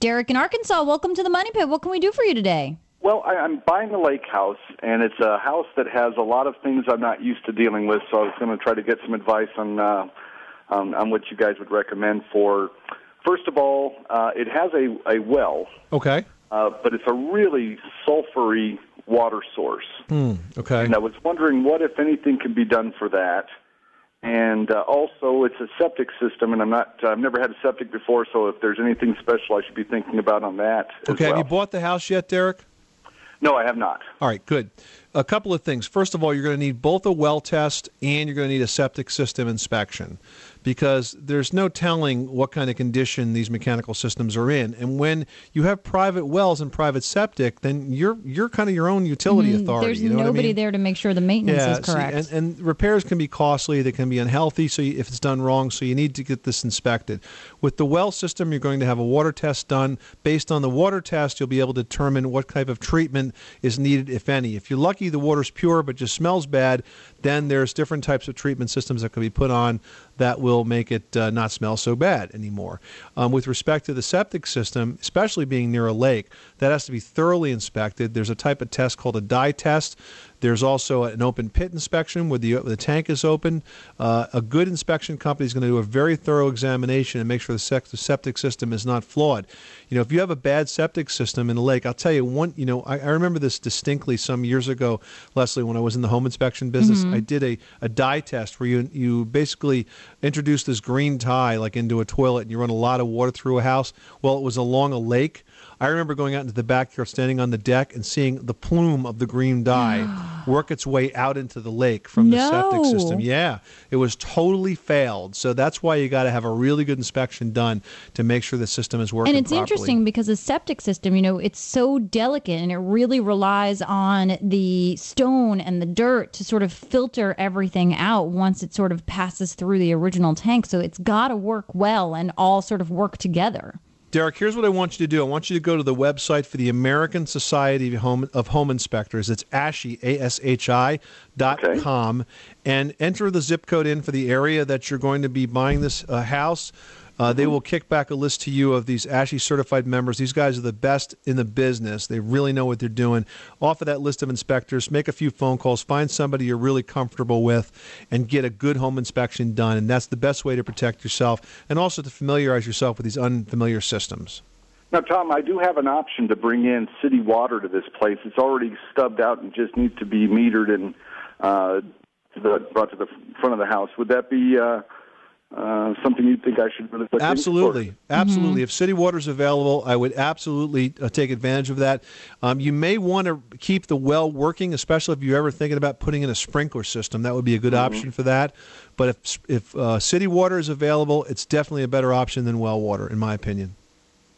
Derek in Arkansas, welcome to the Money Pit. What can we do for you today? Well, I, I'm buying a lake house, and it's a house that has a lot of things I'm not used to dealing with. So I was going to try to get some advice on uh, on, on what you guys would recommend for. First of all, uh, it has a, a well, Okay. uh, but it's a really sulfury water source. Hmm. Okay. And I was wondering what, if anything, can be done for that. And uh, also, it's a septic system, and I'm not. I've never had a septic before, so if there's anything special, I should be thinking about on that. as Okay. well. Have you bought the house yet, Derek? No, I have not. All right, good. A couple of things. First of all, you're going to need both a well test and you're going to need a septic system inspection because there's no telling what kind of condition these mechanical systems are in. And when you have private wells and private septic, then you're you're kind of your own utility Mm, authority. There's you know what I nobody mean? there to make sure the maintenance is see, correct. and, and repairs can be costly. They can be unhealthy. So you, if it's done wrong, so you need to get this inspected. With the well system, you're going to have a water test done. Based on the water test, you'll be able to determine what type of treatment is needed, if any. If you're lucky, the water's pure but just smells bad, then there's different types of treatment systems that can be put on that will make it uh, not smell so bad anymore. Um, with respect to the septic system, especially being near a lake, that has to be thoroughly inspected. There's a type of test called a dye test. There's also an open pit inspection where the, the tank is open. Uh, a good inspection company is going to do a very thorough examination and make sure the, sec- the septic system is not flawed. You know, if you have a bad septic system in a lake, I'll tell you one. You know, I, I remember this distinctly some years ago, Leslie, when I was in the home inspection business. Mhm. I did a, a dye test where you you basically introduce this green dye like into a toilet and you run a lot of water through a house. Well, it was along a lake. I remember going out into the backyard, standing on the deck, and seeing the plume of the green dye work its way out into the lake from the septic system. Yeah, it was totally failed. So that's why you got to have a really good inspection done to make sure the system is working and it's properly. interesting because the septic system, you know, it's so delicate and it really relies on the stone and the dirt to sort of filter everything out once it sort of passes through the original tank. So it's got to work well and all sort of work together. Derek, here's what I want you to do. I want you to go to the website for the American Society of Home, of Home Inspectors. It's ASHI, A-S-H-I dot com, and enter the zip code in for the area that you're going to be buying this uh, house. Uh, they will kick back a list to you of these ASHI certified members. These guys are the best in the business. They really know what they're doing. Off of that list of inspectors, make a few phone calls, find somebody you're really comfortable with, and get a good home inspection done. And that's the best way to protect yourself and also to familiarize yourself with these unfamiliar systems. Now, Tom, I do have an option to bring in city water to this place. It's already stubbed out and just needs to be metered and uh, to the, brought to the front of the house. Would that be uh, uh, something you think I should really look Absolutely, into? absolutely. If city water is available, I would absolutely uh, take advantage of that. Um, you may want to keep the well working, especially if you're ever thinking about putting in a sprinkler system. That would be a good option for that. But if if uh, city water is available, it's definitely a better option than well water, in my opinion.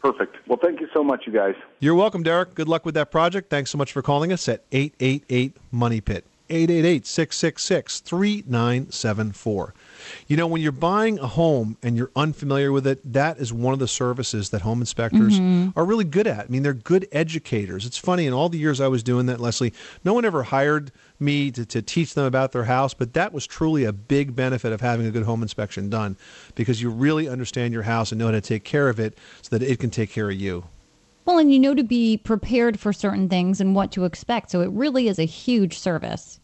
Perfect. Well, thank you so much, you guys. You're welcome, Derek. Good luck with that project. Thanks so much for calling us at 888 Money Pit. 888 666 3974. You know, when you're buying a home and you're unfamiliar with it, that is one of the services that home inspectors Mhm. are really good at. I mean, they're good educators. It's funny, in all the years I was doing that, Leslie, no one ever hired me to, to teach them about their house, but that was truly a big benefit of having a good home inspection done because you really understand your house and know how to take care of it so that it can take care of you. Well, and you know to be prepared for certain things and what to expect. So it really is a huge service.